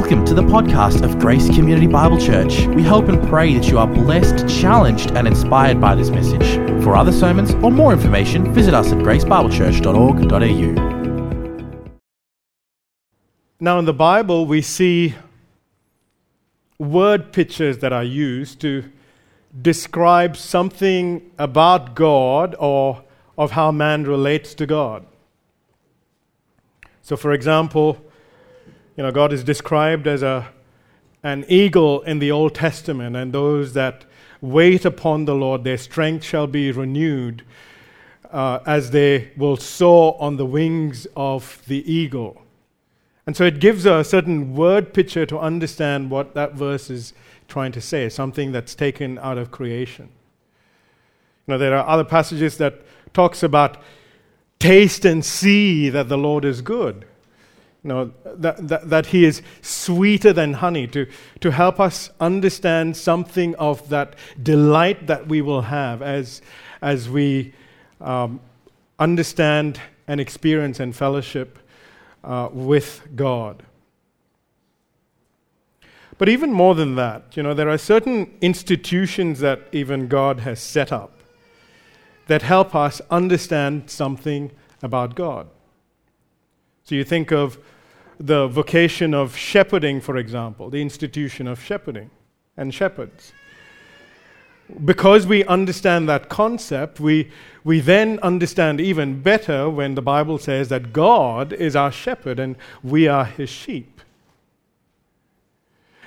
Welcome to the podcast of Grace Community Bible Church. We hope and pray that you are blessed, challenged, and inspired by this message. For other sermons or more information, visit us at gracebiblechurch.org.au. Now, in the Bible, we see word pictures that are used to describe something about God or of how man relates to God. So, for example, you know, God is described as a, an eagle in the Old Testament, and those that wait upon the Lord, their strength shall be renewed uh, as they will soar on the wings of the eagle. And so it gives a certain word picture to understand what that verse is trying to say, something that's taken out of creation. You know, there are other passages that talks about taste and see that the Lord is good know, that, that, that he is sweeter than honey, to, to help us understand something of that delight that we will have as, as we um, understand and experience and fellowship uh, with God. But even more than that, you know, there are certain institutions that even God has set up that help us understand something about God. So you think of the vocation of shepherding, for example, the institution of shepherding and shepherds. Because we understand that concept, we, we then understand even better when the Bible says that God is our shepherd and we are his sheep.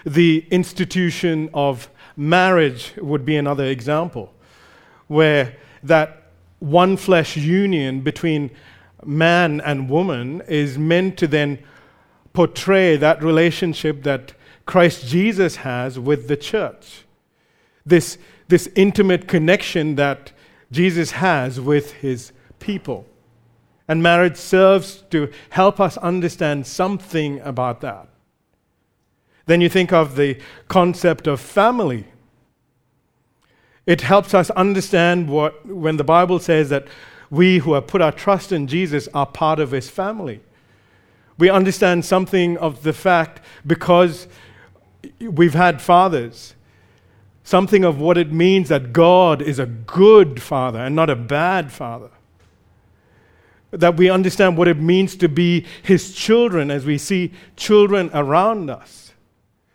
The institution of marriage would be another example, where that one flesh union between man and woman is meant to then portray that relationship that Christ Jesus has with the church. This, this intimate connection that Jesus has with his people. And marriage serves to help us understand something about that. Then you think of the concept of family. It helps us understand what, when the Bible says that we who have put our trust in Jesus are part of his family. We understand something of the fact because we've had fathers, something of what it means that God is a good father and not a bad father. That we understand what it means to be his children as we see children around us.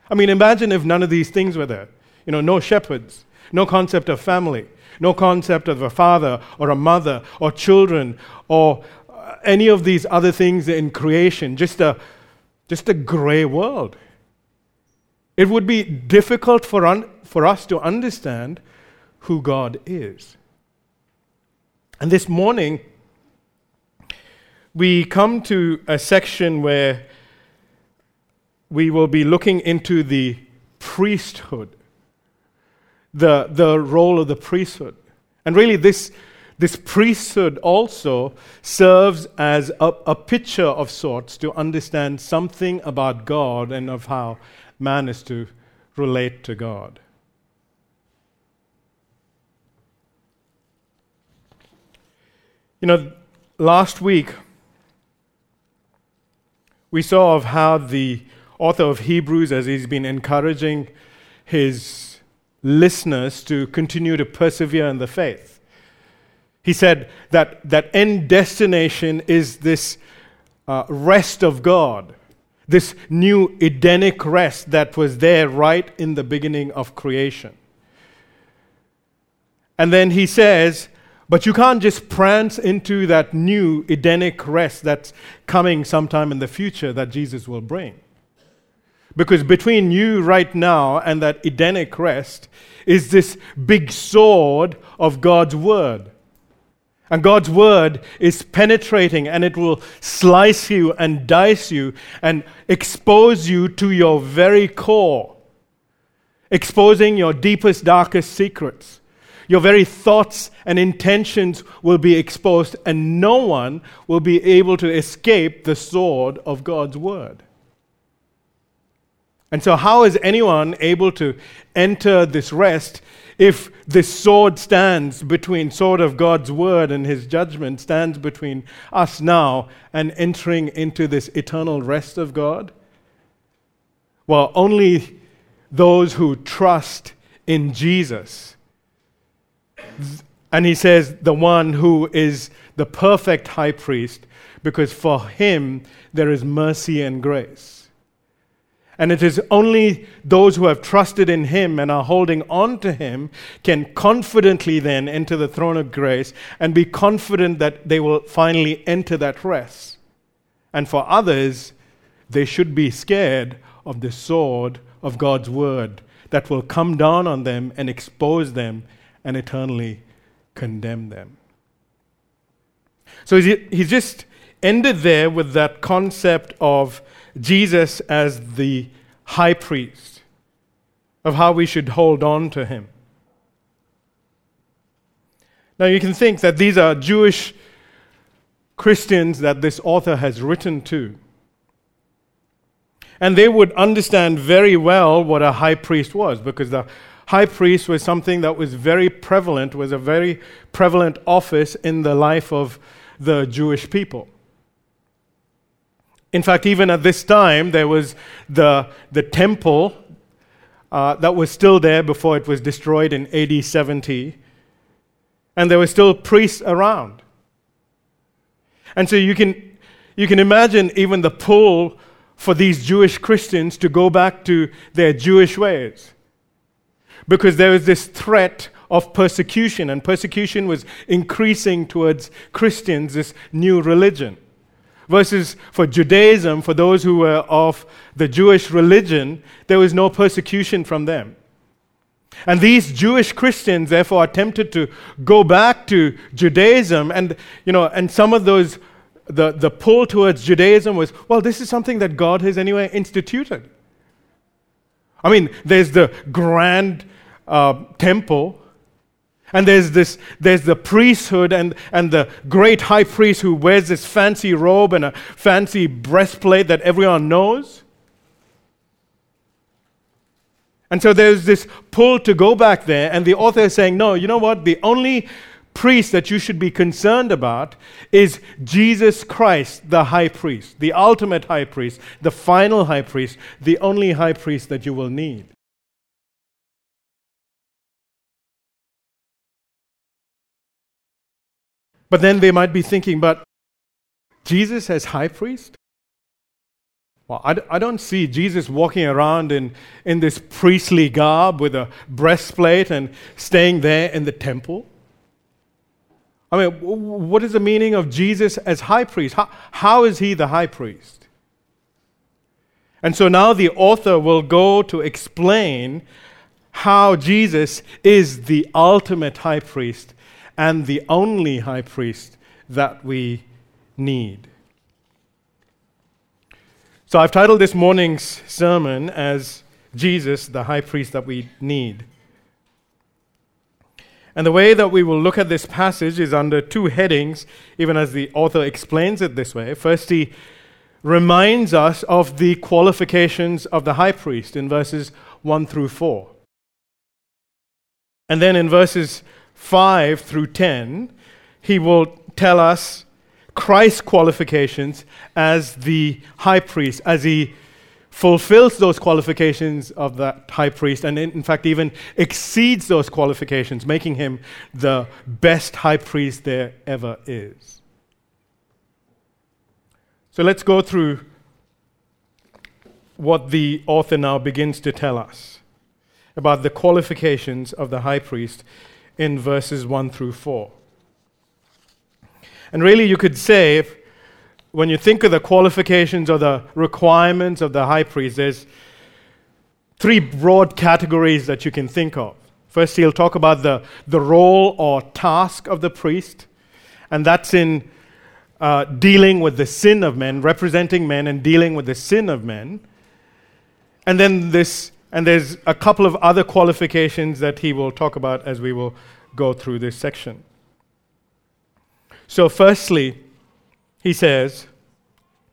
I mean, imagine if none of these things were there. You know, no shepherds, no concept of family, no concept of a father or a mother or children or uh, any of these other things in creation, just a, just a gray world. It would be difficult for, un, for us to understand who God is. And this morning, we come to a section where we will be looking into the priesthood, the, the role of the priesthood. And really, this this priesthood also serves as a, a picture of sorts to understand something about God and of how man is to relate to God. You know, last week we saw of how the author of Hebrews, as he's been encouraging his listeners to continue to persevere in the faith, he said that that end destination is this uh, rest of God, this new Edenic rest that was there right in the beginning of creation. And then he says, but you can't just prance into that new Edenic rest that's coming sometime in the future that Jesus will bring. Because between you right now and that Edenic rest is this big sword of God's Word and God's word is penetrating and it will slice you and dice you and expose you to your very core, exposing your deepest, darkest secrets. Your very thoughts and intentions will be exposed, and no one will be able to escape the sword of God's word. And so, how is anyone able to enter this rest if this sword stands between sword of God's word and his judgment stands between us now and entering into this eternal rest of God? Well, only those who trust in Jesus. And he says, the one who is the perfect high priest, because for him there is mercy and grace. And it is only those who have trusted in him and are holding on to him can confidently then enter the throne of grace and be confident that they will finally enter that rest. And for others, they should be scared of the sword of God's word that will come down on them and expose them and eternally condemn them. So he's just ended there with that concept of Jesus as the high priest, of how we should hold on to him. Now you can think that these are Jewish Christians that this author has written to. And they would understand very well what a high priest was because the high priest was something that was very prevalent, was a very prevalent office in the life of the Jewish people. In fact, even at this time, there was the, the temple uh, that was still there before it was destroyed in AD 70, and there were still priests around. And so you can, you can imagine even the pull for these Jewish Christians to go back to their Jewish ways. Because there was this threat of persecution, and persecution was increasing towards Christians, this new religion. Versus for Judaism, for those who were of the Jewish religion, there was no persecution from them. And these Jewish Christians, therefore, attempted to go back to Judaism, and you know, and some of those the, the pull towards Judaism was, well, this is something that God has anyway instituted. I mean, there's the grand uh, temple, and there's this there's the priesthood and, and the great high priest who wears this fancy robe and a fancy breastplate that everyone knows. And so there's this pull to go back there, and the author is saying, no, you know what? The only priest that you should be concerned about is Jesus Christ, the high priest, the ultimate high priest, the final high priest, the only high priest that you will need. But then they might be thinking, but Jesus as high priest? Well, I I don't see Jesus walking around in, in this priestly garb with a breastplate and staying there in the temple. I mean, what is the meaning of Jesus as high priest? How, how is he the high priest? And so now the author will go to explain how Jesus is the ultimate high priest and the only high priest that we need. So I've titled this morning's sermon as Jesus, the high priest that we need. And the way that we will look at this passage is under two headings, even as the author explains it this way. First, he reminds us of the qualifications of the high priest in verses 1 through 4. And then in verses 5 through 10, he will tell us Christ's qualifications as the high priest, as he fulfills those qualifications of that high priest, and in fact, even exceeds those qualifications, making him the best high priest there ever is. So let's go through what the author now begins to tell us about the qualifications of the high priest in verses 1 through 4. And really, you could say, when you think of the qualifications or the requirements of the high priest, there's three broad categories that you can think of. First, he'll talk about the, the role or task of the priest, and that's in uh, dealing with the sin of men, representing men and dealing with the sin of men. And then this, and there's a couple of other qualifications that he will talk about as we will go through this section. So, firstly, he says,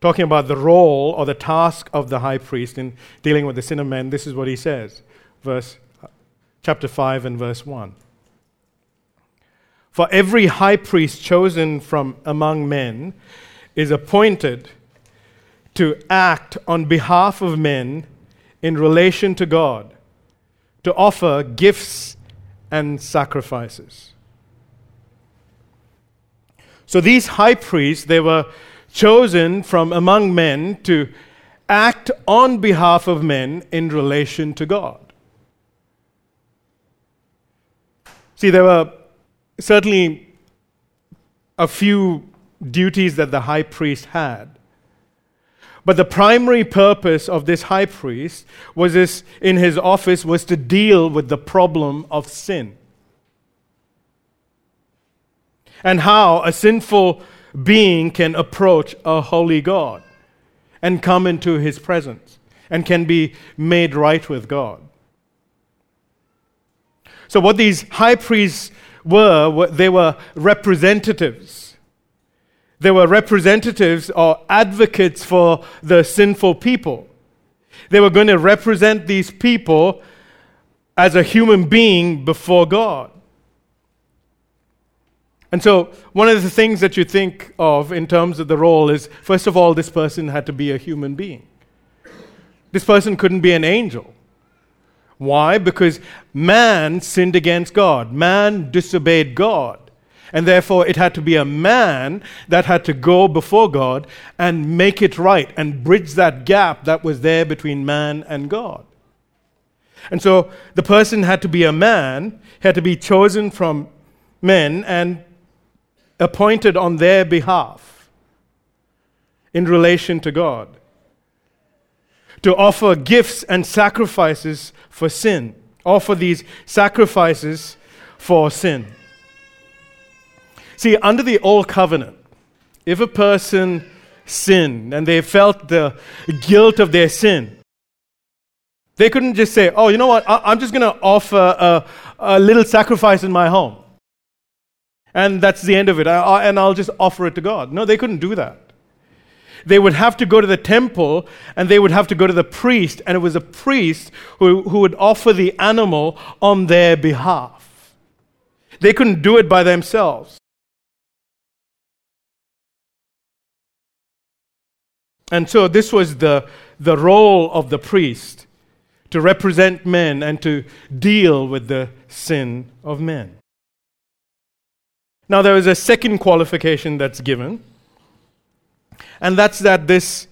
talking about the role or the task of the high priest in dealing with the sin of men, this is what he says, verse chapter 5 and verse 1. For every high priest chosen from among men is appointed to act on behalf of men in relation to God to offer gifts and sacrifices. So these high priests, they were chosen from among men to act on behalf of men in relation to God. See, there were certainly a few duties that the high priest had. But the primary purpose of this high priest was this in his office was to deal with the problem of sin. And how a sinful being can approach a holy God and come into his presence and can be made right with God. So, what these high priests were, they were representatives. They were representatives or advocates for the sinful people. They were going to represent these people as a human being before God. And so, one of the things that you think of in terms of the role is first of all, this person had to be a human being. This person couldn't be an angel. Why? Because man sinned against God, man disobeyed God. And therefore, it had to be a man that had to go before God and make it right and bridge that gap that was there between man and God. And so the person had to be a man, had to be chosen from men and appointed on their behalf in relation to God to offer gifts and sacrifices for sin. Offer these sacrifices for sin. See, under the old covenant, if a person sinned and they felt the guilt of their sin, they couldn't just say, oh, you know what, I- am just going to offer a, a, little sacrifice in my home. And that's the end of it. I, I, and I'll just offer it to God. No, they couldn't do that they would have to go to the temple and they would have to go to the priest, and it was a priest who, who would offer the animal on their behalf. They couldn't do it by themselves. And so this was the, the role of the priest to represent men and to deal with the sin of men. Now, there is a second qualification that's given and that's that this,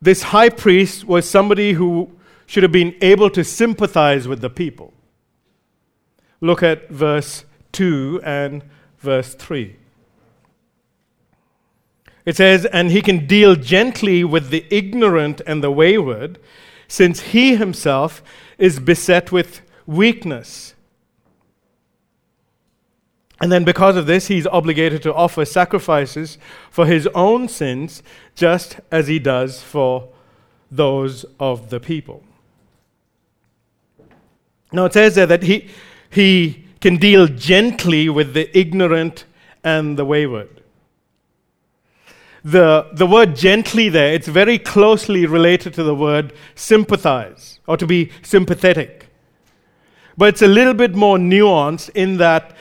this high priest was somebody who should have been able to sympathize with the people. Look at verse 2 and verse 3. It says, And he can deal gently with the ignorant and the wayward, since he himself is beset with weakness. And then, because of this, he's obligated to offer sacrifices for his own sins, just as he does for those of the people. Now, it says there that he, he can deal gently with the ignorant and the wayward. The, the word gently there, it's very closely related to the word sympathize or to be sympathetic. But it's a little bit more nuanced in that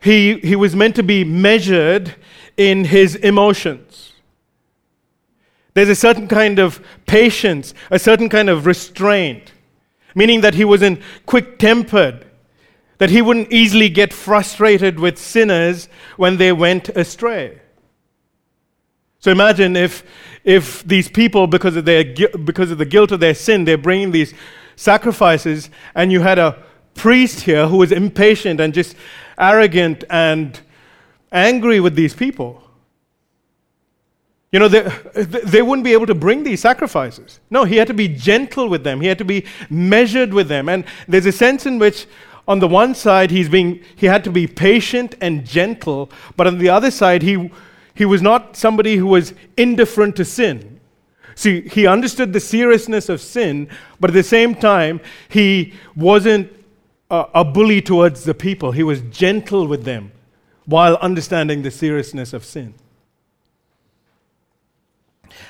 he, he was meant to be measured in his emotions. There's a certain kind of patience, a certain kind of restraint, meaning that he wasn't quick tempered, that he wouldn't easily get frustrated with sinners when they went astray. So imagine if, if these people, because of, their, because of the guilt of their sin, they're bringing these sacrifices, and you had a priest here who was impatient and just arrogant and angry with these people. You know, they, they wouldn't be able to bring these sacrifices. No, he had to be gentle with them. He had to be measured with them. And there's a sense in which, on the one side, he's being, he had to be patient and gentle, but on the other side, he, he was not somebody who was indifferent to sin. See, he understood the seriousness of sin, but at the same time, he wasn't a, a bully towards the people. He was gentle with them while understanding the seriousness of sin.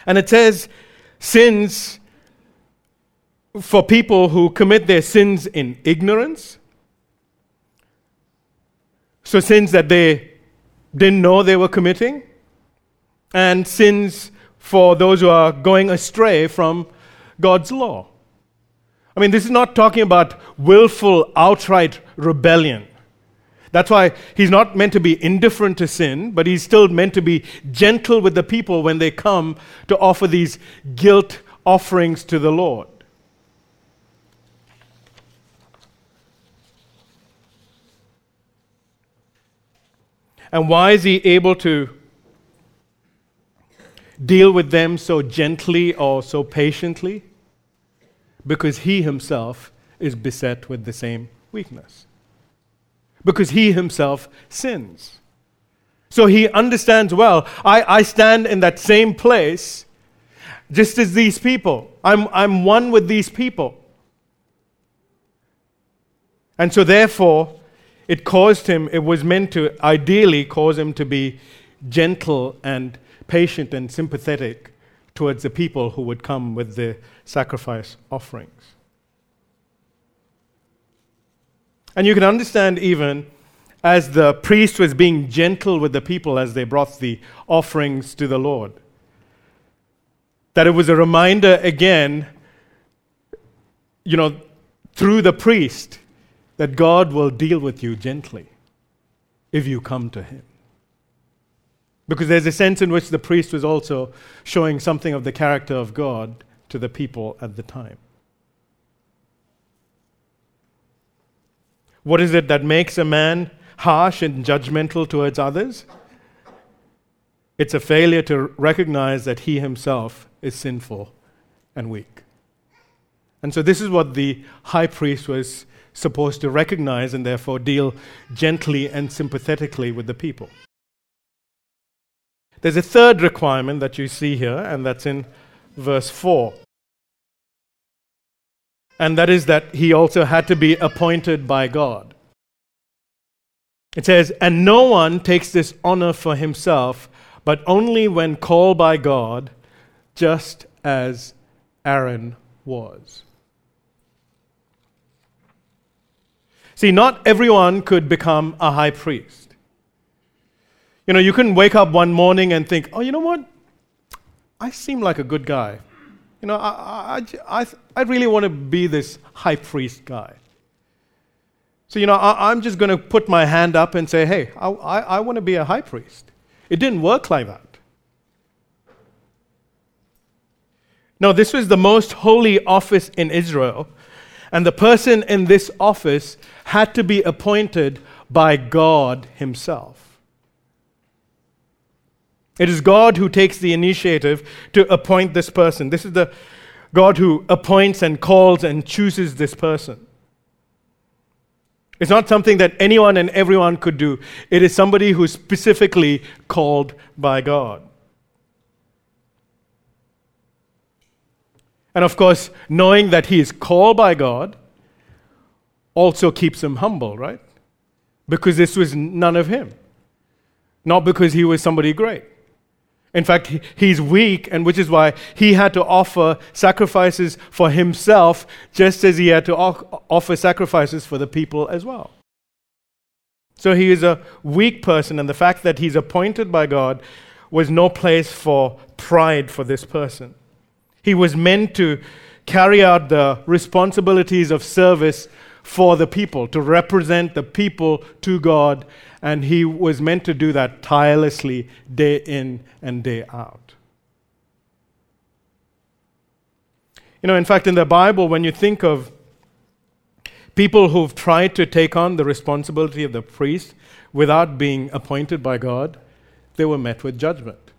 And it says, sins for people who commit their sins in ignorance. So, sins that they didn't know they were committing, and sins for those who are going astray from God's law. I mean, this is not talking about willful, outright rebellion. That's why he's not meant to be indifferent to sin, but he's still meant to be gentle with the people when they come to offer these guilt offerings to the Lord. And why is he able to deal with them so gently or so patiently? Because he himself is beset with the same weakness because he himself sins. So he understands well, I, I stand in that same place just as these people. I'm, I'm one with these people. And so, therefore, it caused him, it was meant to ideally cause him to be gentle and patient and sympathetic towards the people who would come with the sacrifice offerings. And you can understand even as the priest was being gentle with the people as they brought the offerings to the Lord, that it was a reminder again, you know, through the priest, that God will deal with you gently if you come to Him. Because there's a sense in which the priest was also showing something of the character of God to the people at the time. What is it that makes a man harsh and judgmental towards others? It's a failure to recognize that he himself is sinful and weak. And so, this is what the high priest was supposed to recognize and therefore deal gently and sympathetically with the people. There's a third requirement that you see here, and that's in verse 4 and that is that he also had to be appointed by God. It says, And no one takes this honor for himself, but only when called by God, just as Aaron was. See, not everyone could become a high priest. You know, you couldn't wake up one morning and think, oh, you know what? I seem like a good guy. You know, I, I, I, I really want to be this high priest guy. So, you know, I, am just going to put my hand up and say, hey, I, I, I want to be a high priest. It didn't work like that. No, this was the most holy office in Israel, and the person in this office had to be appointed by God Himself. It is God who takes the initiative to appoint this person. This is the God who appoints and calls and chooses this person. It's not something that anyone and everyone could do. It is somebody who's specifically called by God. And of course, knowing that he is called by God also keeps him humble, right? Because this was none of him, not because he was somebody great. In fact, he's weak, and which is why he had to offer sacrifices for himself, just as he had to offer sacrifices for the people as well. So he is a weak person, and the fact that he's appointed by God was no place for pride for this person. He was meant to carry out the responsibilities of service for the people, to represent the people to God and he was meant to do that tirelessly, day in and day out. You know, in fact, in the Bible, when you think of people who've tried to take on the responsibility of the priest without being appointed by God, they were met with judgment.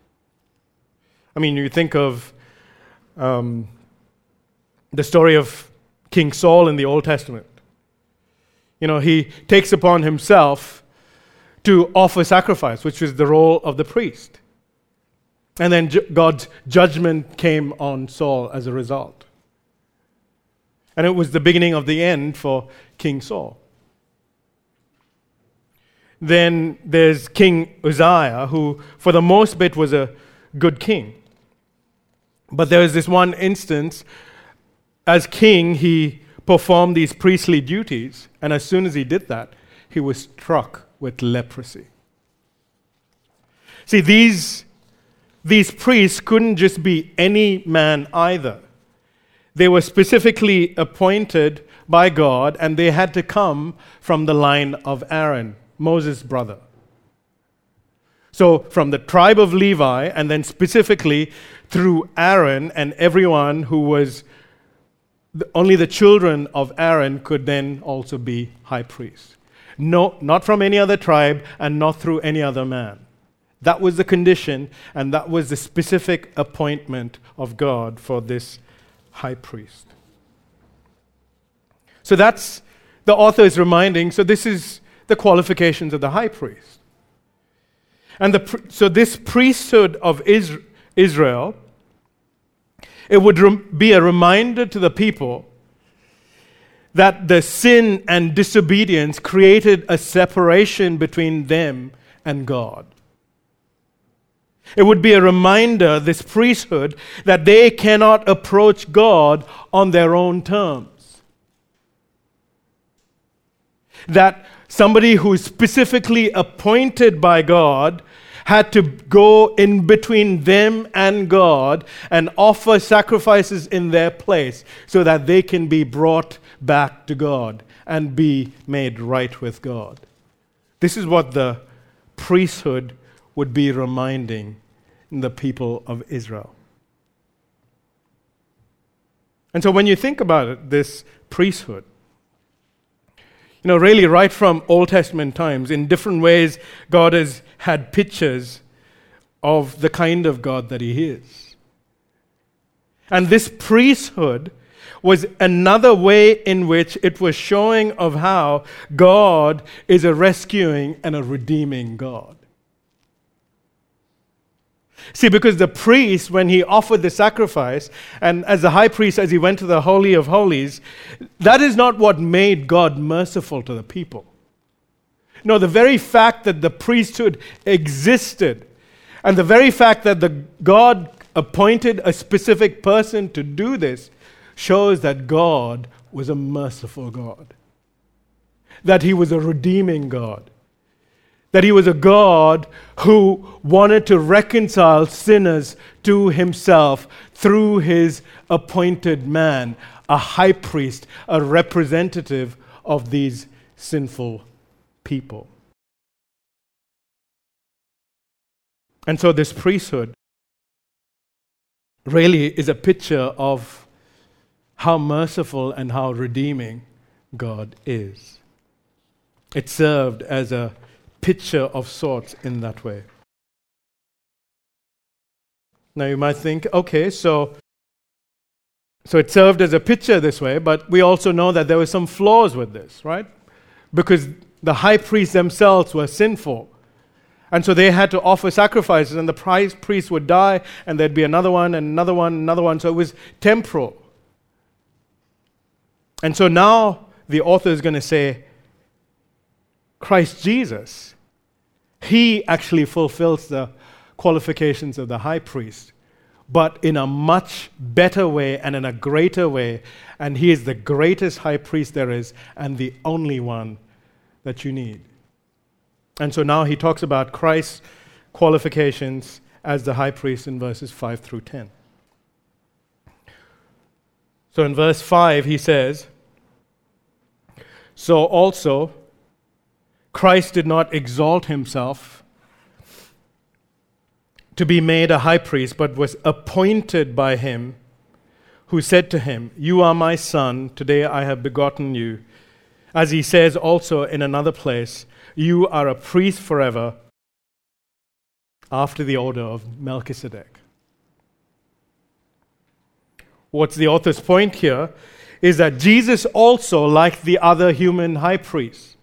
I mean, you think of um, the story of King Saul in the Old Testament. You know, he takes upon himself to offer sacrifice, which was the role of the priest. And then ju- God's judgment came on Saul as a result. And it was the beginning of the end for King Saul. Then there's King Uzziah, who, for the most bit, was a good king. But there was this one instance, as king, he performed these priestly duties, and as soon as he did that, he was struck with leprosy. See, these, these priests couldn't just be any man either. They were specifically appointed by God, and they had to come from the line of Aaron, Moses' brother. So, from the tribe of Levi, and then specifically through Aaron and everyone who was only the children of Aaron could then also be high priests. No, not from any other tribe and not through any other man. That was the condition, and that was the specific appointment of God for this high priest. So that's the author is reminding. So this is the qualifications of the high priest. And the, so this priesthood of Israel, it would rem- be a reminder to the people that the sin and disobedience created a separation between them and God. It would be a reminder, this priesthood, that they cannot approach God on their own terms. That somebody who is specifically appointed by God had to go in between them and God and offer sacrifices in their place so that they can be brought back to God and be made right with God. This is what the priesthood would be reminding the people of Israel. And so when you think about it, this priesthood, you know, really right from Old Testament times, in different ways, God has had pictures of the kind of God that He is. And this priesthood was another way in which it was showing of how God is a rescuing and a redeeming God. See, because the priest, when he offered the sacrifice, and as the high priest, as he went to the Holy of Holies, that is not what made God merciful to the people. No, the very fact that the priesthood existed, and the very fact that the God appointed a specific person to do this, shows that God was a merciful God, that He was a redeeming God, that He was a God who wanted to reconcile sinners to Himself through His appointed man, a high priest, a representative of these sinful people. And so, this priesthood really is a picture of how merciful and how redeeming God is. It served as a picture of sorts in that way. Now you might think, okay, so so it served as a picture this way, but we also know that there were some flaws with this, right? Because the high priests themselves were sinful. And so they had to offer sacrifices, and the priest would die, and there'd be another one, and another one, another one. So it was temporal. And so now the author is going to say, Christ Jesus, he actually fulfills the qualifications of the high priest, but in a much better way and in a greater way. And he is the greatest high priest there is and the only one that you need. And so now he talks about Christ's qualifications as the high priest in verses 5 through 10. So in verse 5, he says, So also, Christ did not exalt himself to be made a high priest, but was appointed by him, who said to him, You are my son, today I have begotten you. As he says also in another place, You are a priest forever after the order of Melchizedek. What's the author's point here is that Jesus also, like the other human high priests,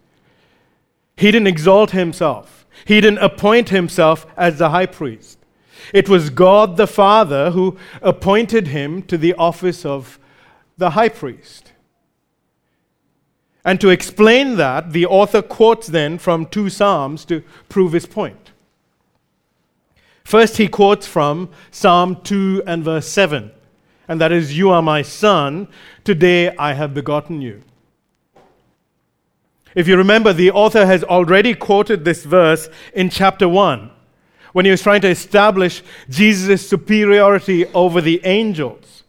he didn't exalt himself. He didn't appoint himself as the high priest. It was God the Father who appointed him to the office of the high priest. And to explain that, the author quotes then from two Psalms to prove his point. First, he quotes from Psalm 2 and verse 7 and that is, You are my son, today I have begotten you. If you remember, the author has already quoted this verse in chapter 1 when he was trying to establish Jesus' superiority over the angels.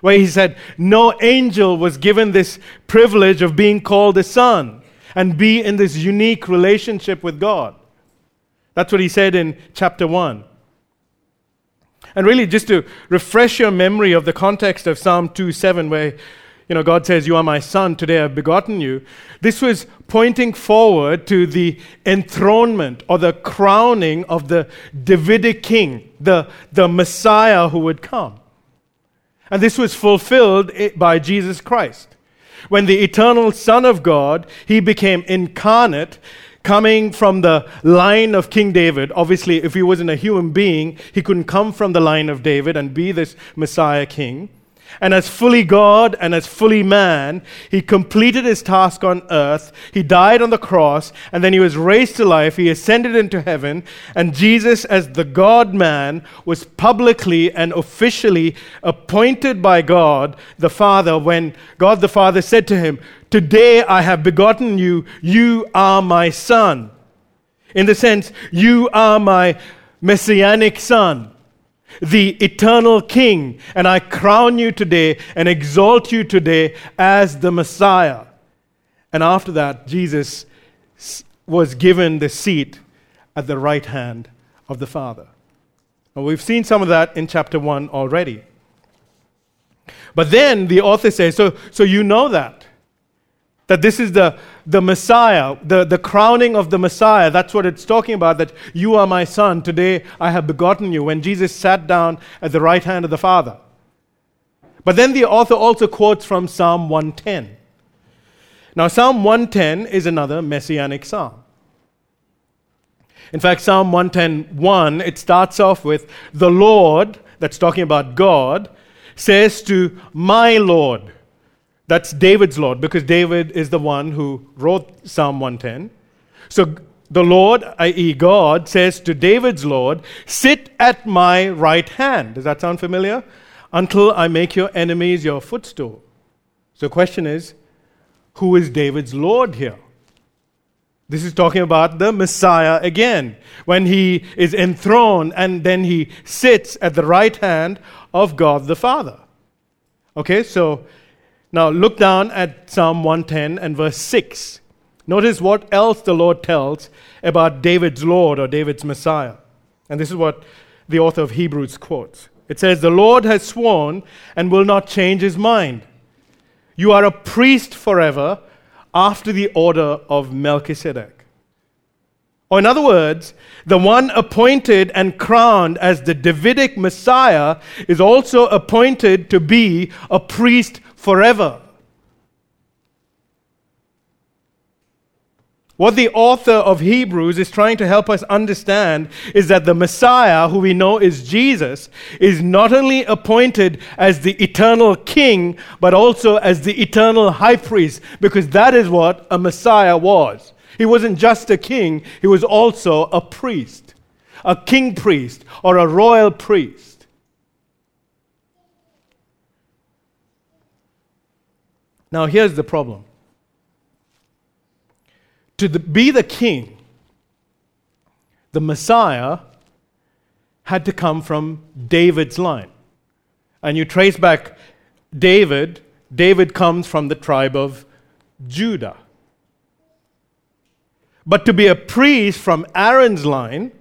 where he said, No angel was given this privilege of being called a son and be in this unique relationship with God. That's what he said in chapter 1. And really, just to refresh your memory of the context of Psalm 2 7, where you know, God says, You are my son, today I've begotten you. This was pointing forward to the enthronement or the crowning of the Davidic king, the, the Messiah who would come. And this was fulfilled by Jesus Christ. When the eternal Son of God, he became incarnate, coming from the line of King David. Obviously, if he wasn't a human being, he couldn't come from the line of David and be this Messiah king. And as fully God and as fully man, he completed his task on earth. He died on the cross, and then he was raised to life. He ascended into heaven. And Jesus, as the God man, was publicly and officially appointed by God the Father when God the Father said to him, Today I have begotten you. You are my son. In the sense, you are my messianic son the eternal King, and I crown you today and exalt you today as the Messiah. And after that, Jesus was given the seat at the right hand of the Father. We've seen some of that in chapter 1 already. But then the author says, so, so you know that. That this is the, the Messiah, the, the crowning of the Messiah. That's what it's talking about, that you are my son. Today I have begotten you. When Jesus sat down at the right hand of the Father. But then the author also quotes from Psalm 110. Now, Psalm 110 is another messianic psalm. In fact, Psalm 110:1, it starts off with the Lord, that's talking about God, says to my Lord. That's David's Lord because David is the one who wrote Psalm 110. So the Lord, i.e., God, says to David's Lord, Sit at my right hand. Does that sound familiar? Until I make your enemies your footstool. So the question is, who is David's Lord here? This is talking about the Messiah again, when he is enthroned and then he sits at the right hand of God the Father. Okay, so now look down at Psalm 110 and verse 6. Notice what else the Lord tells about David's Lord or David's Messiah. And this is what the author of Hebrews quotes. It says, The Lord has sworn and will not change his mind. You are a priest forever after the order of Melchizedek. Or, in other words, the one appointed and crowned as the Davidic Messiah is also appointed to be a priest forever. What the author of Hebrews is trying to help us understand is that the Messiah, who we know is Jesus, is not only appointed as the eternal king, but also as the eternal high priest, because that is what a Messiah was. He wasn't just a king, he was also a priest, a king priest, or a royal priest. Now, here's the problem to the, be the king, the Messiah had to come from David's line. And you trace back David, David comes from the tribe of Judah. But to be a priest from Aaron's line,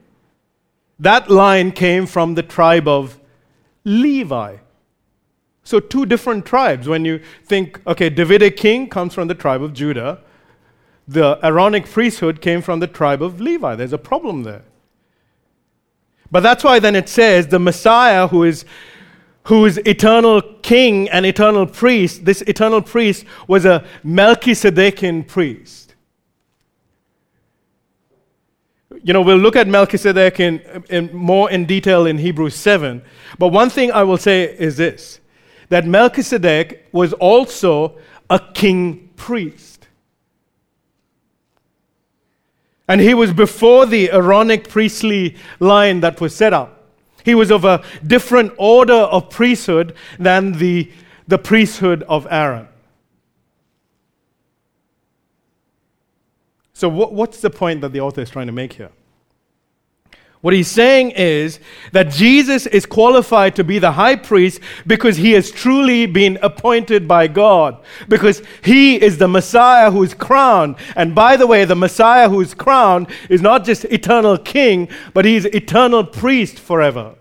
that line came from the tribe of Levi. So, two different tribes. When you think, okay, Davidic king comes from the tribe of Judah, the Aaronic priesthood came from the tribe of Levi. There's a problem there. But that's why then it says the Messiah, who is, who is eternal king and eternal priest, this eternal priest was a Melchizedekian priest. You know, we'll look at Melchizedek in, in more in detail in Hebrews 7. But one thing I will say is this that Melchizedek was also a king priest. And he was before the Aaronic priestly line that was set up. He was of a different order of priesthood than the, the priesthood of Aaron. So, what, what's the point that the author is trying to make here? What he's saying is that Jesus is qualified to be the high priest because he has truly been appointed by God, because he is the Messiah who is crowned. And by the way, the Messiah who is crowned is not just eternal king, but he's eternal priest forever.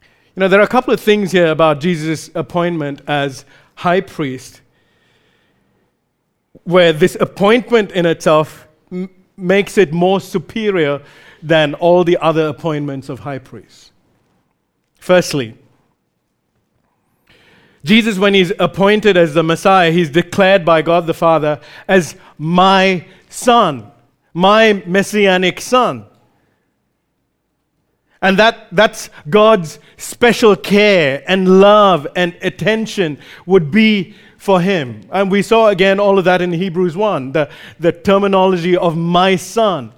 You know, there are a couple of things here about Jesus' appointment as high priest where this appointment in itself m- makes it more superior than all the other appointments of high priests. Firstly, Jesus, when he's appointed as the Messiah, he's declared by God the Father as my son, my messianic son. And that, that's God's special care and love and attention would be for him. And we saw again all of that in Hebrews 1, the, the terminology of my son.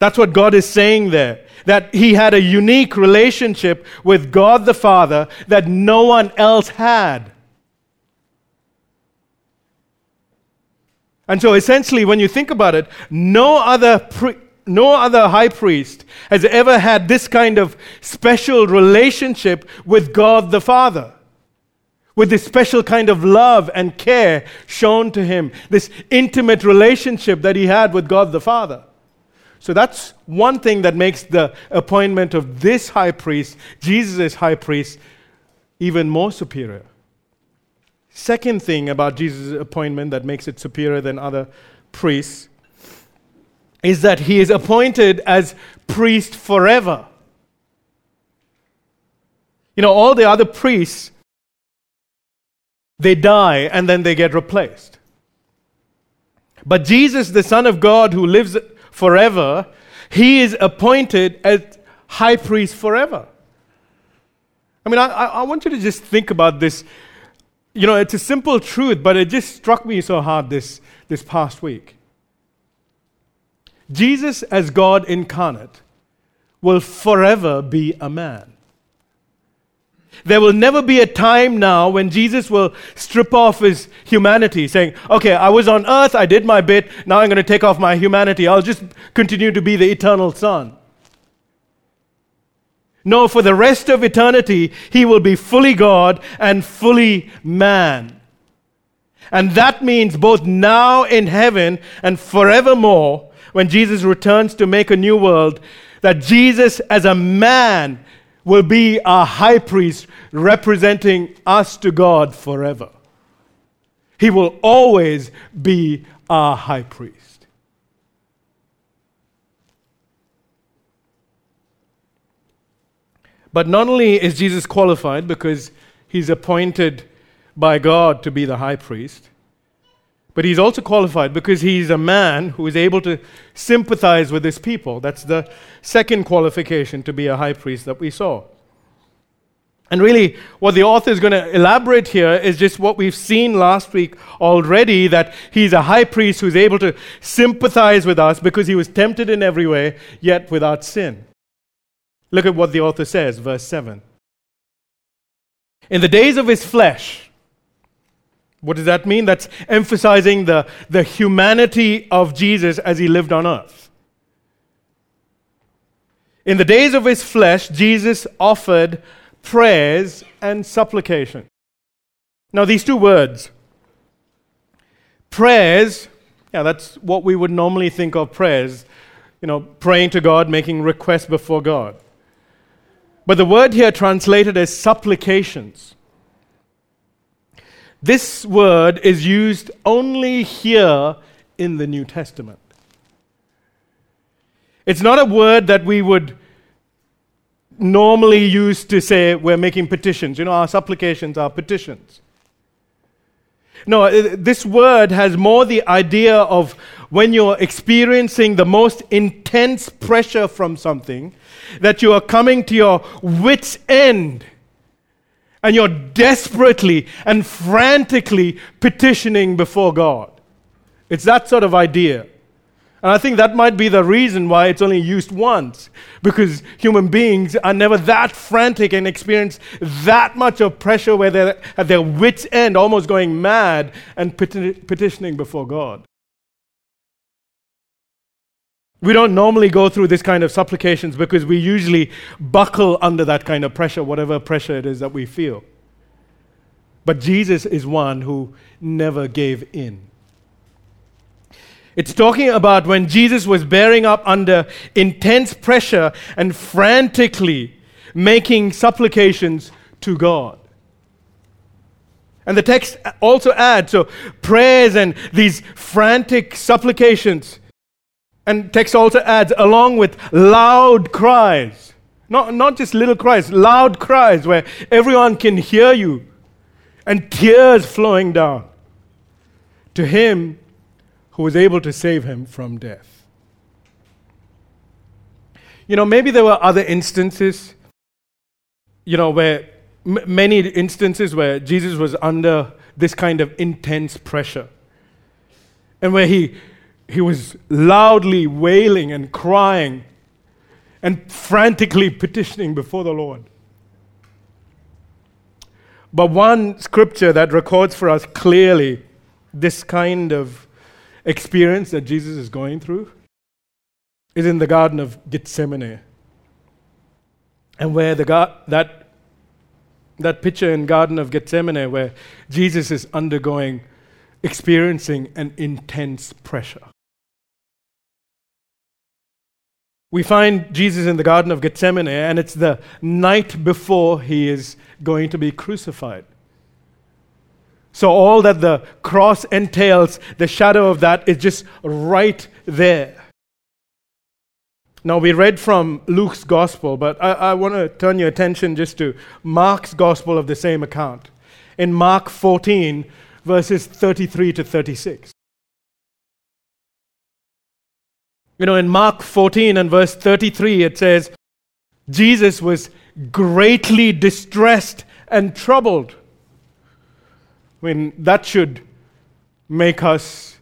That's what God is saying there. That he had a unique relationship with God the Father that no one else had. And so essentially, when you think about it, no other, pri- no other high priest has ever had this kind of special relationship with God the Father with this special kind of love and care shown to him, this intimate relationship that he had with God the Father. So that's one thing that makes the appointment of this high priest, Jesus' high priest, even more superior. Second thing about Jesus' appointment that makes it superior than other priests is that he is appointed as priest forever. You know, all the other priests they die and then they get replaced. But Jesus, the Son of God who lives forever, he is appointed as high priest forever. I mean, I, I want you to just think about this. You know, it's a simple truth, but it just struck me so hard this, this past week. Jesus, as God incarnate, will forever be a man. There will never be a time now when Jesus will strip off his humanity, saying, Okay, I was on earth, I did my bit, now I'm going to take off my humanity. I'll just continue to be the eternal Son. No, for the rest of eternity, he will be fully God and fully man. And that means both now in heaven and forevermore, when Jesus returns to make a new world, that Jesus as a man will be our high priest representing us to God forever. He will always be our high priest. But not only is Jesus qualified because he's appointed by God to be the high priest, but he's also qualified because he's a man who is able to sympathize with his people. That's the second qualification to be a high priest that we saw. And really, what the author is going to elaborate here is just what we've seen last week already that he's a high priest who's able to sympathize with us because he was tempted in every way, yet without sin. Look at what the author says, verse 7. In the days of his flesh, what does that mean? That's emphasizing the, the humanity of Jesus as he lived on earth. In the days of his flesh, Jesus offered prayers and supplication. Now, these two words, prayers, yeah, that's what we would normally think of prayers, you know, praying to God, making requests before God. But the word here translated as supplications this word is used only here in the New Testament. It's not a word that we would normally use to say we're making petitions. You know, our supplications are petitions. No, uh, this word has more the idea of when you're experiencing the most intense pressure from something, that you are coming to your wits' end and you're desperately and frantically petitioning before God. It's that sort of idea. And I think that might be the reason why it's only used once, because human beings are never that frantic and experience that much of pressure where they're at their wits' end, almost going mad and petitioning before God. We don't normally go through this kind of supplications because we usually buckle under that kind of pressure, whatever pressure it is that we feel. But Jesus is one who never gave in. It's talking about when Jesus was bearing up under intense pressure and frantically making supplications to God. And the text also adds so prayers and these frantic supplications. And text also adds along with loud cries. Not, not just little cries, loud cries where everyone can hear you and tears flowing down. To him, who was able to save him from death. You know, maybe there were other instances, you know, where m- many instances where Jesus was under this kind of intense pressure and where he, he was loudly wailing and crying and frantically petitioning before the Lord. But one scripture that records for us clearly this kind of experience that Jesus is going through is in the Garden of Gethsemane. And where the God, that, that picture in Garden of Gethsemane where Jesus is undergoing, experiencing an intense pressure. We find Jesus in the Garden of Gethsemane, and it's the night before he is going to be crucified. So, all that the cross entails, the shadow of that is just right there. Now, we read from Luke's gospel, but I, I want to turn your attention just to Mark's gospel of the same account. In Mark 14, verses 33 to 36. You know, in Mark 14 and verse 33, it says, Jesus was greatly distressed and troubled. I mean, that should make us,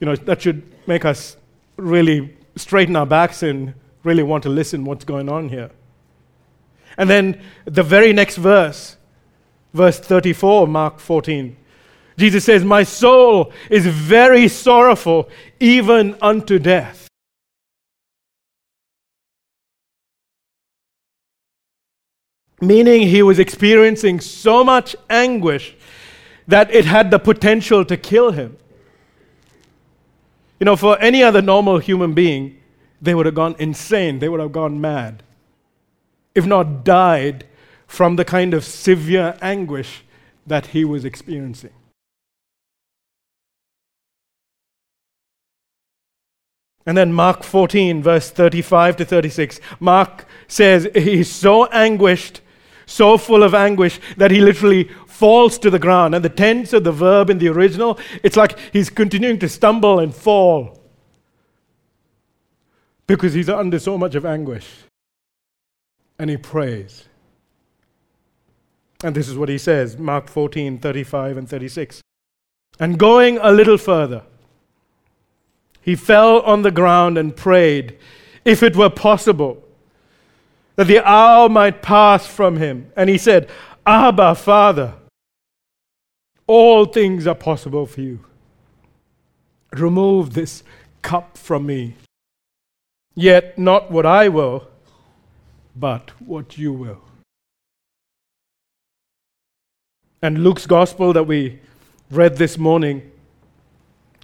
you know, that should make us really straighten our backs and really want to listen what's going on here. And then the very next verse, verse 34, Mark 14, Jesus says, My soul is very sorrowful, even unto death. Meaning he was experiencing so much anguish that it had the potential to kill him. You know, for any other normal human being, they would have gone insane, they would have gone mad, if not died from the kind of severe anguish that he was experiencing. And then Mark 14, verse 35 to 36. Mark says he's so anguished, so full of anguish, that he literally falls to the ground. And the tense of the verb in the original, it's like he's continuing to stumble and fall because he's under so much of anguish. And he prays. And this is what he says Mark 14, 35 and 36. And going a little further, he fell on the ground and prayed, if it were possible, that the hour might pass from him. And he said, Abba, Father, all things are possible for you. Remove this cup from me. Yet not what I will, but what you will. And Luke's gospel that we read this morning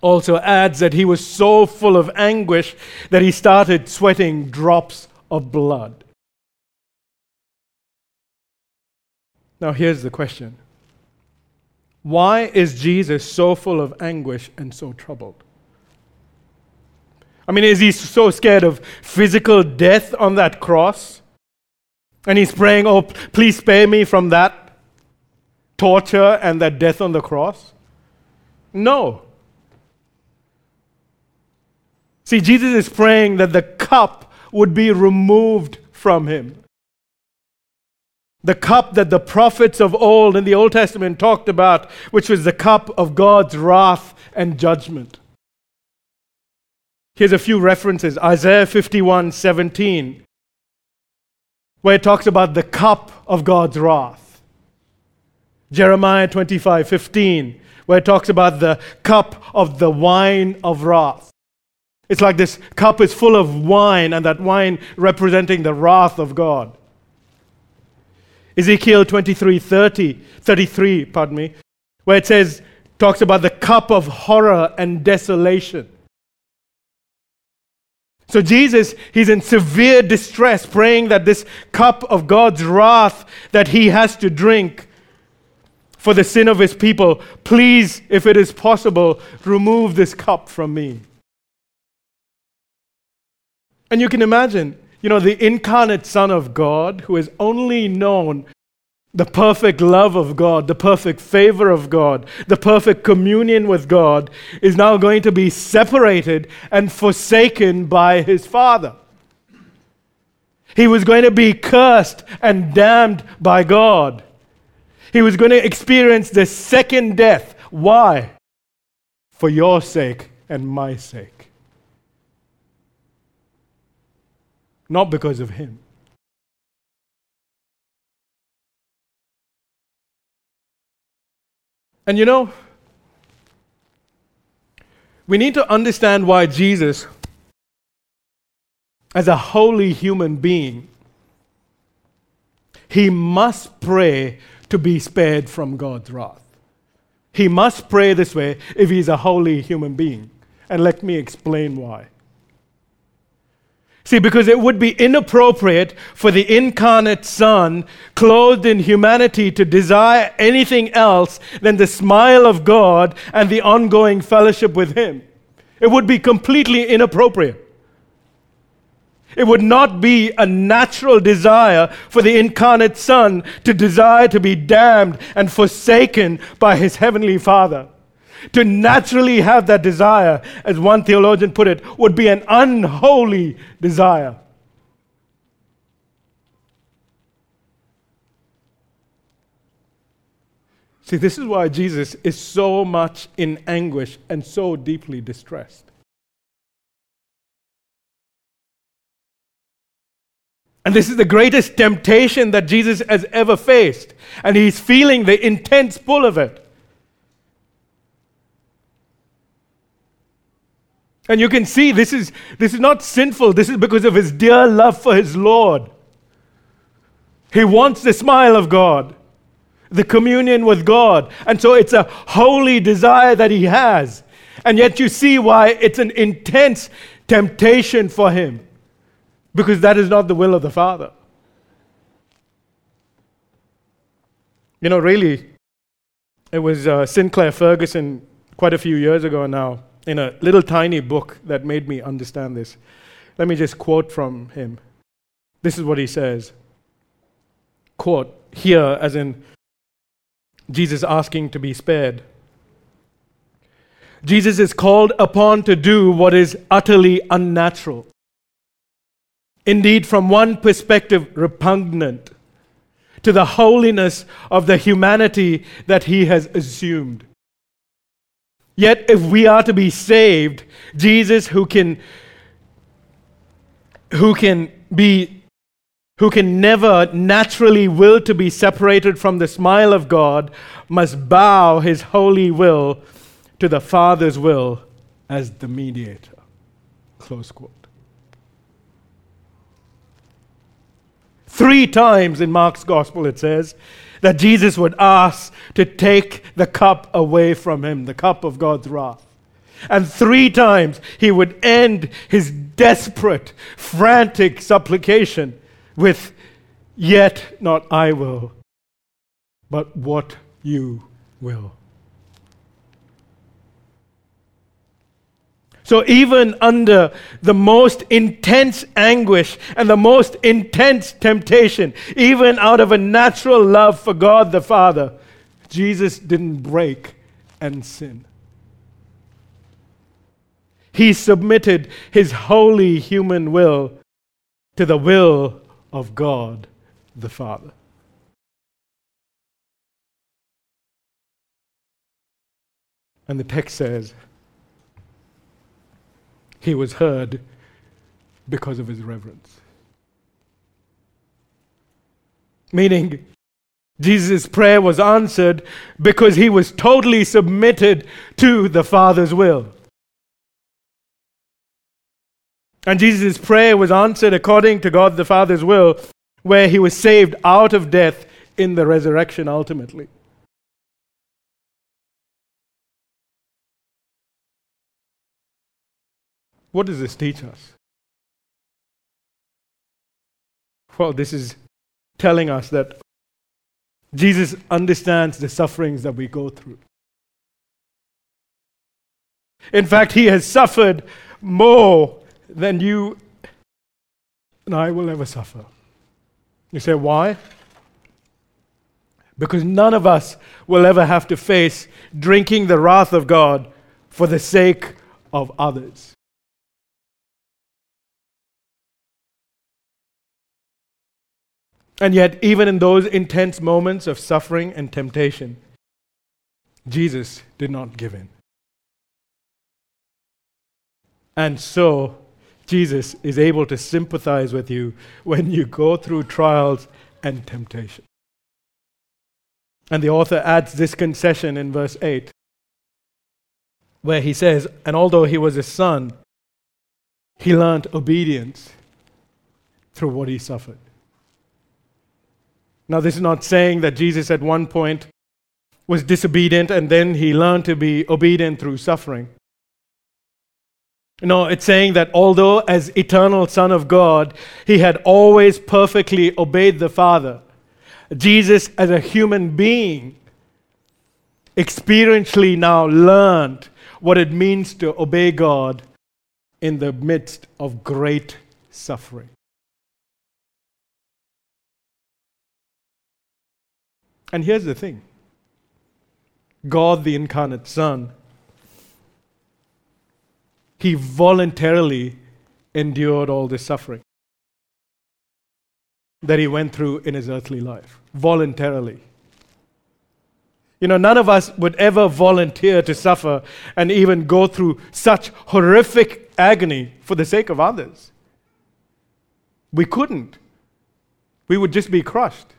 also adds that he was so full of anguish that he started sweating drops of blood. Now, here's the question why is Jesus so full of anguish and so troubled? I mean, is he so scared of physical death on that cross? And he's praying, Oh, please spare me from that torture and that death on the cross? No. See, Jesus is praying that the cup would be removed from him. The cup that the prophets of old in the Old Testament talked about, which was the cup of God's wrath and judgment. Here's a few references Isaiah 51 17, where it talks about the cup of God's wrath. Jeremiah 25 15, where it talks about the cup of the wine of wrath. It's like this cup is full of wine, and that wine representing the wrath of God. Ezekiel 23 30, 33, pardon me, where it says, talks about the cup of horror and desolation. So Jesus, he's in severe distress, praying that this cup of God's wrath that he has to drink for the sin of his people, please, if it is possible, remove this cup from me. And you can imagine, you know, the incarnate Son of God who has only known the perfect love of God, the perfect favor of God, the perfect communion with God, is now going to be separated and forsaken by his Father. He was going to be cursed and damned by God. He was going to experience the second death. Why? For your sake and my sake. Not because of him. And you know, we need to understand why Jesus, as a holy human being, he must pray to be spared from God's wrath. He must pray this way if he's a holy human being. And let me explain why. See, because it would be inappropriate for the incarnate Son, clothed in humanity, to desire anything else than the smile of God and the ongoing fellowship with Him. It would be completely inappropriate. It would not be a natural desire for the incarnate Son to desire to be damned and forsaken by His Heavenly Father to naturally have that desire, as one theologian put it, would be an unholy desire. See, this is why Jesus is so much in anguish and so deeply distressed. And this is the greatest temptation that Jesus has ever faced. And he's feeling the intense pull of it. And you can see this is, this is not sinful. This is because of his dear love for his Lord. He wants the smile of God, the communion with God. And so it's a holy desire that he has. And yet you see why it's an intense temptation for him. Because that is not the will of the Father. You know, really, it was uh, Sinclair Ferguson quite a few years ago now in a little tiny book that made me understand this. Let me just quote from him. This is what he says. Quote, here, as in Jesus asking to be spared. Jesus is called upon to do what is utterly unnatural. Indeed, from one perspective, repugnant to the holiness of the humanity that he has assumed. Yet, if we are to be saved, Jesus, who can, who can be, who can never naturally will to be separated from the smile of God, must bow his holy will to the Father's will as the mediator. Close quote. Three times in Mark's gospel it says, that Jesus would ask to take the cup away from him, the cup of God's wrath. And three times he would end his desperate, frantic supplication with, Yet not I will, but what you will. So, even under the most intense anguish and the most intense temptation, even out of a natural love for God the Father, Jesus didn't break and sin. He submitted his holy human will to the will of God the Father. And the text says, he was heard because of his reverence. Meaning, Jesus' prayer was answered because he was totally submitted to the Father's will. And Jesus' prayer was answered according to God the Father's will, where he was saved out of death in the resurrection ultimately. What does this teach us? Well, this is telling us that Jesus understands the sufferings that we go through. In fact, he has suffered more than you and I will ever suffer. You say, why? Because none of us will ever have to face drinking the wrath of God for the sake of others. And yet, even in those intense moments of suffering and temptation, Jesus did not give in. And so, Jesus is able to sympathize with you when you go through trials and temptation. And the author adds this concession in verse 8, where he says, And although he was a son, he learned obedience through what he suffered. Now, this is not saying that Jesus at one point was disobedient and then he learned to be obedient through suffering. No, it's saying that although, as eternal Son of God, he had always perfectly obeyed the Father, Jesus, as a human being, experientially now learned what it means to obey God in the midst of great suffering. And here's the thing God, the incarnate Son, he voluntarily endured all this suffering that he went through in his earthly life. Voluntarily. You know, none of us would ever volunteer to suffer and even go through such horrific agony for the sake of others. We couldn't. We would just be crushed.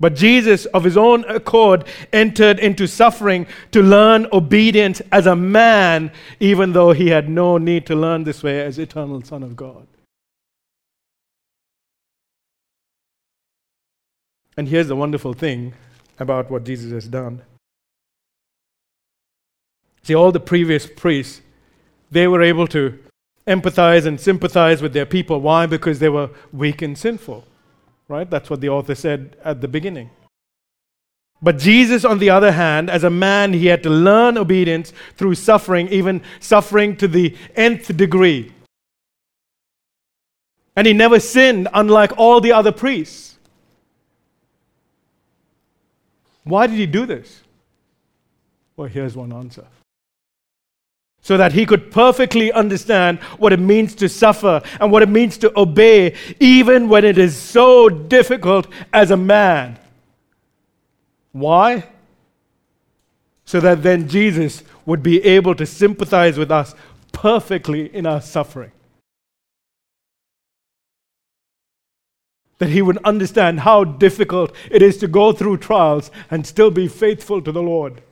But Jesus, of his own accord, entered into suffering to learn obedience as a man, even though he had no need to learn this way as eternal Son of God. And here's the wonderful thing about what Jesus has done. See, all the previous priests, they were able to empathize and sympathize with their people. Why? Because they were weak and sinful. Right? That's what the author said at the beginning. But Jesus, on the other hand, as a man, he had to learn obedience through suffering, even suffering to the nth degree. And he never sinned, unlike all the other priests. Why did he do this? Well, here's one answer so that he could perfectly understand what it means to suffer and what it means to obey, even when it is so difficult as a man. Why? So that then Jesus would be able to sympathize with us perfectly in our suffering. That he would understand how difficult it is to go through trials and still be faithful to the Lord.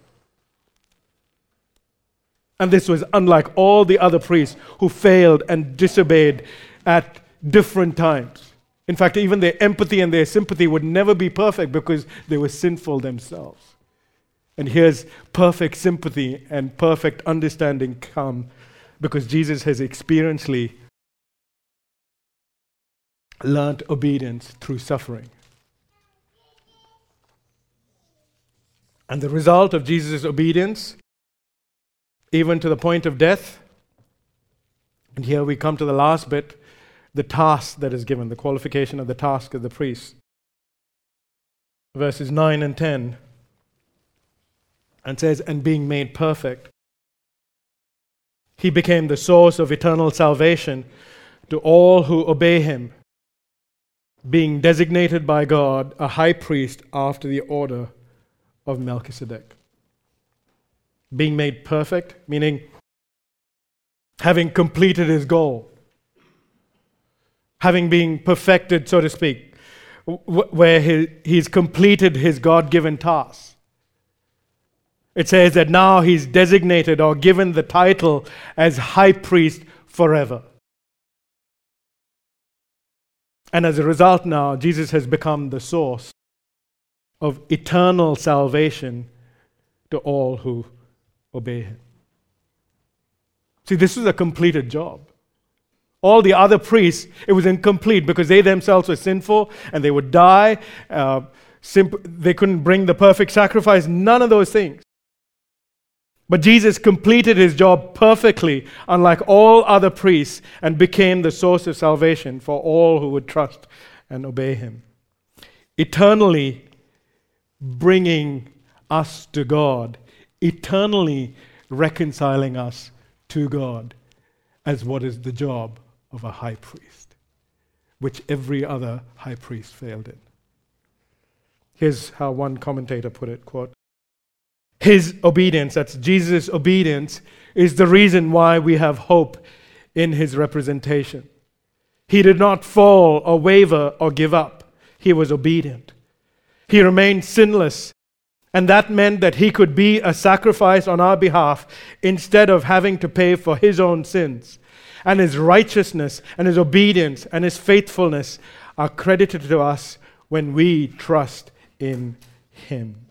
And this was unlike all the other priests who failed and disobeyed at different times. In fact, even their empathy and their sympathy would never be perfect because they were sinful themselves. And here's perfect sympathy and perfect understanding come because Jesus has experientially learned obedience through suffering. And the result of Jesus' obedience even to the point of death. And here we come to the last bit the task that is given, the qualification of the task of the priest. Verses 9 and 10. And says, and being made perfect, he became the source of eternal salvation to all who obey him, being designated by God a high priest after the order of Melchizedek being made perfect, meaning having completed his goal, having been perfected, so to speak, where he, he's completed his God given task. It says that now he's designated or given the title as high priest forever. And as a result, now, Jesus has become the source of eternal salvation to all who obey him. See, this was a completed job. All the other priests, it was incomplete because they themselves were sinful and they would die. Uh, simp- they couldn't bring the perfect sacrifice, none of those things. But Jesus completed his job perfectly, unlike all other priests, and became the source of salvation for all who would trust and obey him. Eternally bringing us to God, eternally reconciling us to God as what is the job of a high priest, which every other high priest failed in. Here's how one commentator put it quote, His obedience, that's Jesus' obedience, is the reason why we have hope in his representation. He did not fall or waver or give up. He was obedient. He remained sinless and that meant that he could be a sacrifice on our behalf instead of having to pay for his own sins. And his righteousness and his obedience and his faithfulness are credited to us when we trust in him.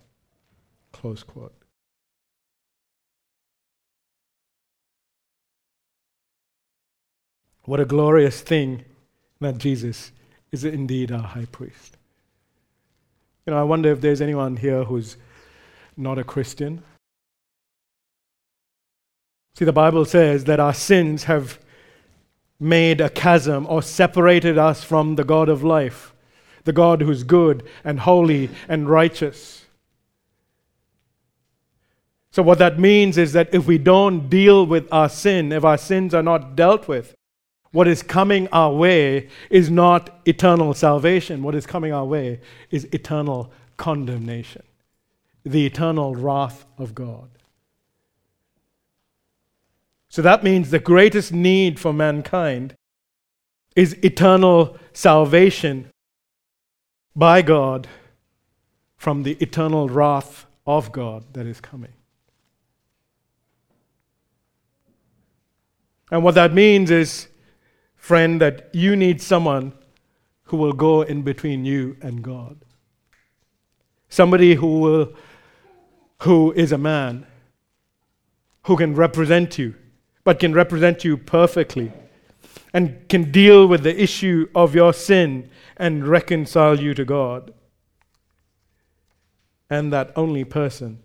Close quote. What a glorious thing that Jesus is indeed our high priest. You know, I wonder if there's anyone here who's not a Christian. See, the Bible says that our sins have made a chasm or separated us from the God of life, the God who's good and holy and righteous. So, what that means is that if we don't deal with our sin, if our sins are not dealt with, what is coming our way is not eternal salvation. What is coming our way is eternal condemnation the eternal wrath of God. So that means the greatest need for mankind is eternal salvation by God from the eternal wrath of God that is coming. And what that means is, friend, that you need someone who will go in between you and God. Somebody who will who is a man who can represent you, but can represent you perfectly and can deal with the issue of your sin and reconcile you to God. And that only person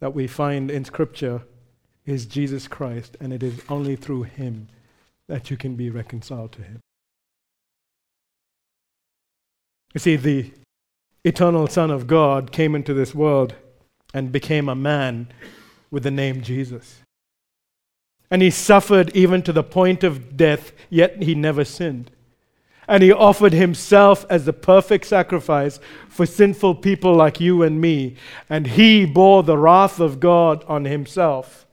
that we find in Scripture is Jesus Christ, and it is only through Him that you can be reconciled to Him. You see, the eternal Son of God came into this world and became a man with the name Jesus. And he suffered even to the point of death, yet he never sinned. And he offered himself as the perfect sacrifice for sinful people like you and me. And he bore the wrath of God on himself,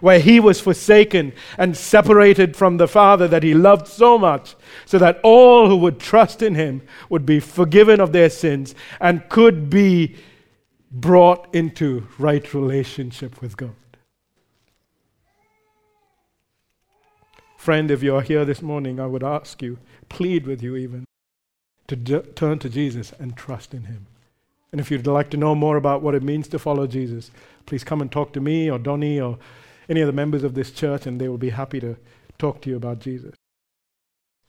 where he was forsaken and separated from the Father that he loved so much, so that all who would trust in him would be forgiven of their sins and could be brought into right relationship with God. Friend, if you're here this morning, I would ask you, plead with you even, to d- turn to Jesus and trust in Him. And if you'd like to know more about what it means to follow Jesus, please come and talk to me or Donnie or any of the members of this church, and they will be happy to talk to you about Jesus.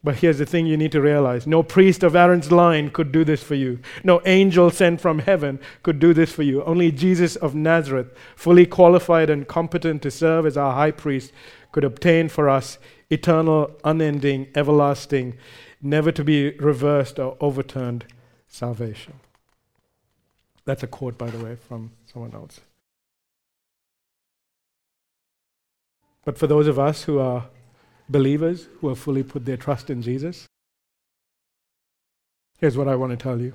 But here's the thing you need to realize no priest of Aaron's line could do this for you. No angel sent from heaven could do this for you. Only Jesus of Nazareth, fully qualified and competent to serve as our high priest, could obtain for us eternal, unending, everlasting, never to be reversed or overturned salvation. That's a quote, by the way, from someone else. But for those of us who are believers who have fully put their trust in Jesus? Here's what I want to tell you.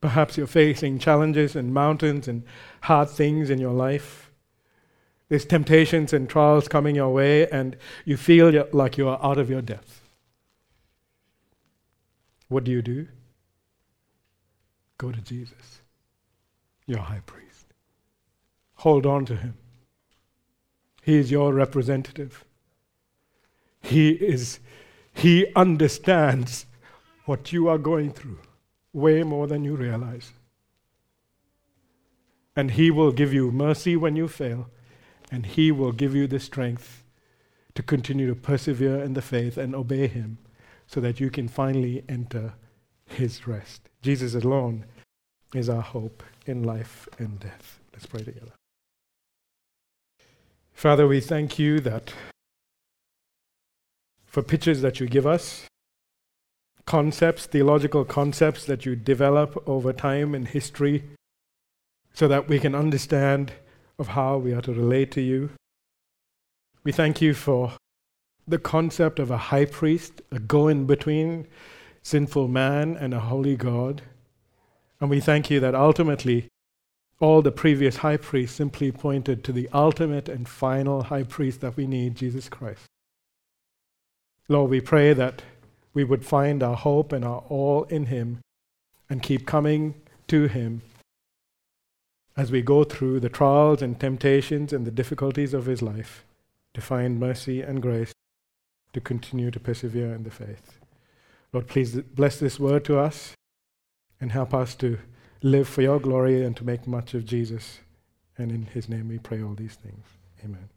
Perhaps you're facing challenges and mountains and hard things in your life. There's temptations and trials coming your way, and you feel like you are out of your depth. What do you do? Go to Jesus, your high priest. Hold on to him. He is your representative. He is he understands what you are going through way more than you realize. And he will give you mercy when you fail and He will give you the strength to continue to persevere in the faith and obey Him so that you can finally enter His rest. Jesus alone is our hope in life and death. Let's pray together. Father, we thank you that for pictures that you give us, concepts, theological concepts that you develop over time in history, so that we can understand of how we are to relate to you. We thank you for the concept of a high priest, a go in between sinful man and a holy God. And we thank you that ultimately all the previous high priests simply pointed to the ultimate and final high priest that we need, Jesus Christ. Lord, we pray that we would find our hope and our all in Him and keep coming to Him as we go through the trials and temptations and the difficulties of his life to find mercy and grace to continue to persevere in the faith. Lord, please bless this word to us and help us to live for your glory and to make much of Jesus. And in his name we pray all these things. Amen.